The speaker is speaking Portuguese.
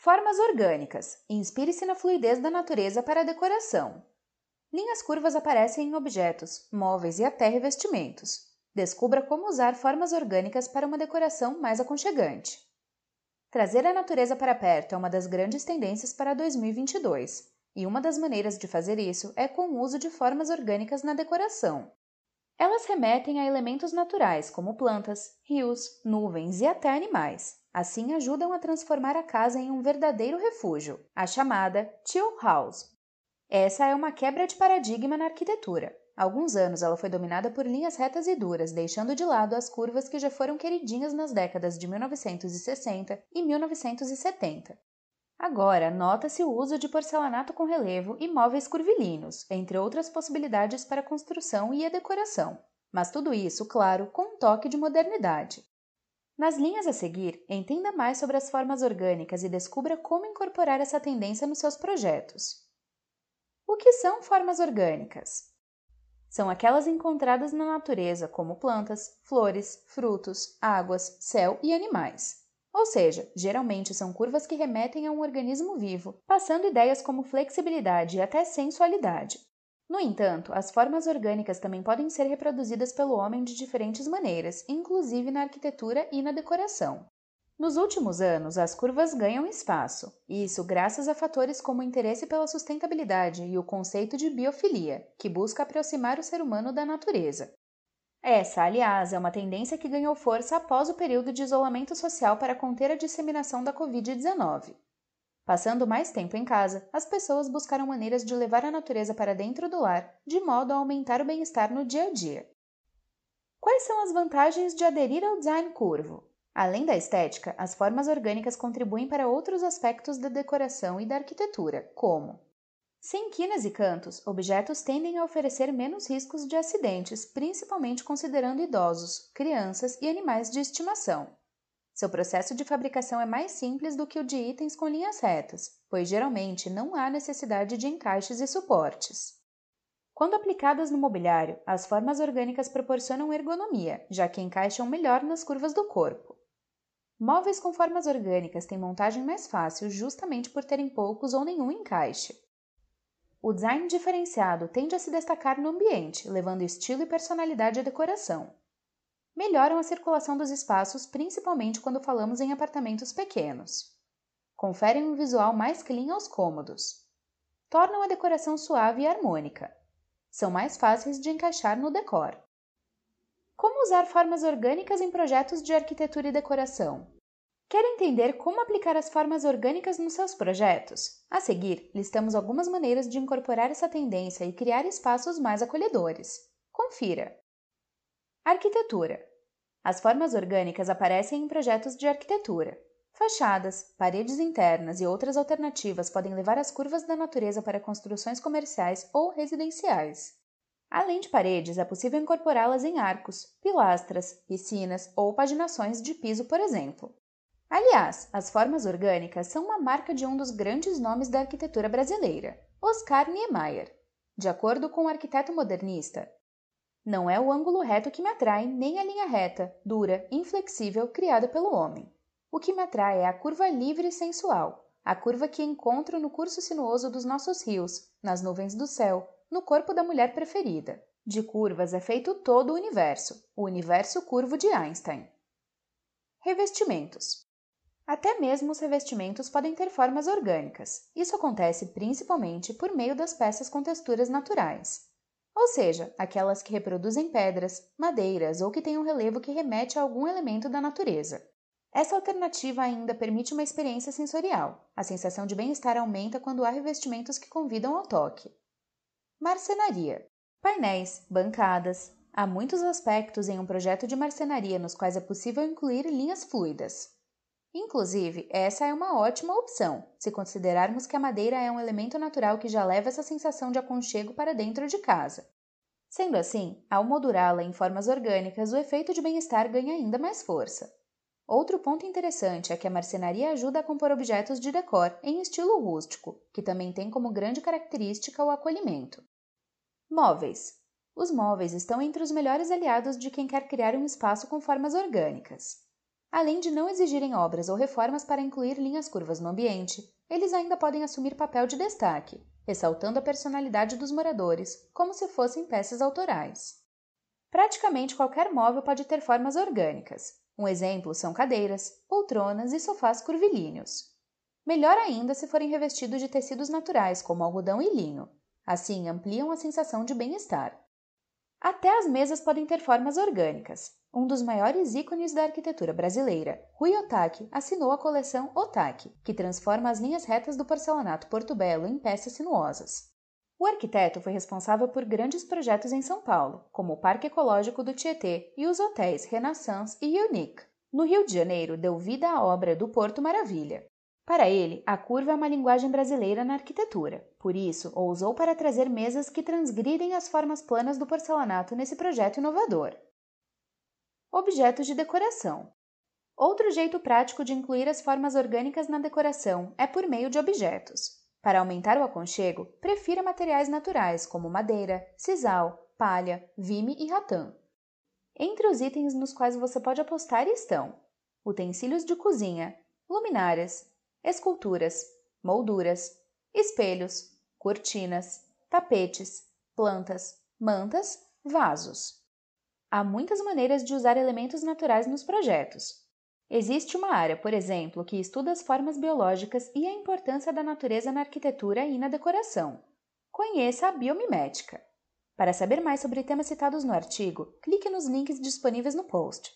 Formas orgânicas. Inspire-se na fluidez da natureza para a decoração. Linhas curvas aparecem em objetos, móveis e até revestimentos. Descubra como usar formas orgânicas para uma decoração mais aconchegante. Trazer a natureza para perto é uma das grandes tendências para 2022, e uma das maneiras de fazer isso é com o uso de formas orgânicas na decoração. Elas remetem a elementos naturais como plantas, rios, nuvens e até animais. Assim, ajudam a transformar a casa em um verdadeiro refúgio, a chamada Chill House. Essa é uma quebra de paradigma na arquitetura. Há alguns anos ela foi dominada por linhas retas e duras, deixando de lado as curvas que já foram queridinhas nas décadas de 1960 e 1970. Agora, nota-se o uso de porcelanato com relevo e móveis curvilíneos, entre outras possibilidades para a construção e a decoração. Mas tudo isso, claro, com um toque de modernidade. Nas linhas a seguir, entenda mais sobre as formas orgânicas e descubra como incorporar essa tendência nos seus projetos. O que são formas orgânicas? São aquelas encontradas na natureza, como plantas, flores, frutos, águas, céu e animais. Ou seja, geralmente são curvas que remetem a um organismo vivo, passando ideias como flexibilidade e até sensualidade. No entanto, as formas orgânicas também podem ser reproduzidas pelo homem de diferentes maneiras, inclusive na arquitetura e na decoração. Nos últimos anos, as curvas ganham espaço, isso graças a fatores como o interesse pela sustentabilidade e o conceito de biofilia, que busca aproximar o ser humano da natureza. Essa, aliás, é uma tendência que ganhou força após o período de isolamento social para conter a disseminação da Covid-19. Passando mais tempo em casa, as pessoas buscaram maneiras de levar a natureza para dentro do lar, de modo a aumentar o bem-estar no dia a dia. Quais são as vantagens de aderir ao design curvo? Além da estética, as formas orgânicas contribuem para outros aspectos da decoração e da arquitetura, como sem quinas e cantos, objetos tendem a oferecer menos riscos de acidentes, principalmente considerando idosos, crianças e animais de estimação. Seu processo de fabricação é mais simples do que o de itens com linhas retas, pois geralmente não há necessidade de encaixes e suportes. Quando aplicadas no mobiliário, as formas orgânicas proporcionam ergonomia, já que encaixam melhor nas curvas do corpo. Móveis com formas orgânicas têm montagem mais fácil justamente por terem poucos ou nenhum encaixe. O design diferenciado tende a se destacar no ambiente, levando estilo e personalidade à decoração. Melhoram a circulação dos espaços, principalmente quando falamos em apartamentos pequenos. Conferem um visual mais clean aos cômodos. Tornam a decoração suave e harmônica. São mais fáceis de encaixar no decor. Como usar formas orgânicas em projetos de arquitetura e decoração? Quer entender como aplicar as formas orgânicas nos seus projetos? A seguir, listamos algumas maneiras de incorporar essa tendência e criar espaços mais acolhedores. Confira! Arquitetura: As formas orgânicas aparecem em projetos de arquitetura. Fachadas, paredes internas e outras alternativas podem levar as curvas da natureza para construções comerciais ou residenciais. Além de paredes, é possível incorporá-las em arcos, pilastras, piscinas ou paginações de piso, por exemplo. Aliás, as formas orgânicas são uma marca de um dos grandes nomes da arquitetura brasileira, Oscar Niemeyer. De acordo com o arquiteto modernista, não é o ângulo reto que me atrai, nem a linha reta, dura, inflexível criada pelo homem. O que me atrai é a curva livre e sensual, a curva que encontro no curso sinuoso dos nossos rios, nas nuvens do céu, no corpo da mulher preferida. De curvas é feito todo o universo, o universo curvo de Einstein. Revestimentos. Até mesmo os revestimentos podem ter formas orgânicas. Isso acontece principalmente por meio das peças com texturas naturais, ou seja, aquelas que reproduzem pedras, madeiras ou que têm um relevo que remete a algum elemento da natureza. Essa alternativa ainda permite uma experiência sensorial. A sensação de bem-estar aumenta quando há revestimentos que convidam ao toque. Marcenaria: painéis, bancadas. Há muitos aspectos em um projeto de marcenaria nos quais é possível incluir linhas fluidas. Inclusive, essa é uma ótima opção, se considerarmos que a madeira é um elemento natural que já leva essa sensação de aconchego para dentro de casa. Sendo assim, ao moldurá-la em formas orgânicas, o efeito de bem-estar ganha ainda mais força. Outro ponto interessante é que a marcenaria ajuda a compor objetos de decor em estilo rústico, que também tem como grande característica o acolhimento. Móveis. Os móveis estão entre os melhores aliados de quem quer criar um espaço com formas orgânicas. Além de não exigirem obras ou reformas para incluir linhas curvas no ambiente, eles ainda podem assumir papel de destaque, ressaltando a personalidade dos moradores, como se fossem peças autorais. Praticamente qualquer móvel pode ter formas orgânicas. Um exemplo são cadeiras, poltronas e sofás curvilíneos. Melhor ainda se forem revestidos de tecidos naturais, como algodão e linho. Assim, ampliam a sensação de bem-estar. Até as mesas podem ter formas orgânicas. Um dos maiores ícones da arquitetura brasileira, Rui Otaki, assinou a coleção Otaki, que transforma as linhas retas do porcelanato portobello em peças sinuosas. O arquiteto foi responsável por grandes projetos em São Paulo, como o Parque Ecológico do Tietê e os hotéis Renaissance e Unique. No Rio de Janeiro, deu vida à obra do Porto Maravilha. Para ele, a curva é uma linguagem brasileira na arquitetura, por isso, ousou para trazer mesas que transgridem as formas planas do porcelanato nesse projeto inovador. Objetos de decoração. Outro jeito prático de incluir as formas orgânicas na decoração é por meio de objetos. Para aumentar o aconchego, prefira materiais naturais como madeira, sisal, palha, vime e ratã. Entre os itens nos quais você pode apostar estão utensílios de cozinha, luminárias, esculturas, molduras, espelhos, cortinas, tapetes, plantas, mantas, vasos. Há muitas maneiras de usar elementos naturais nos projetos. Existe uma área, por exemplo, que estuda as formas biológicas e a importância da natureza na arquitetura e na decoração. Conheça a biomimética. Para saber mais sobre temas citados no artigo, clique nos links disponíveis no post.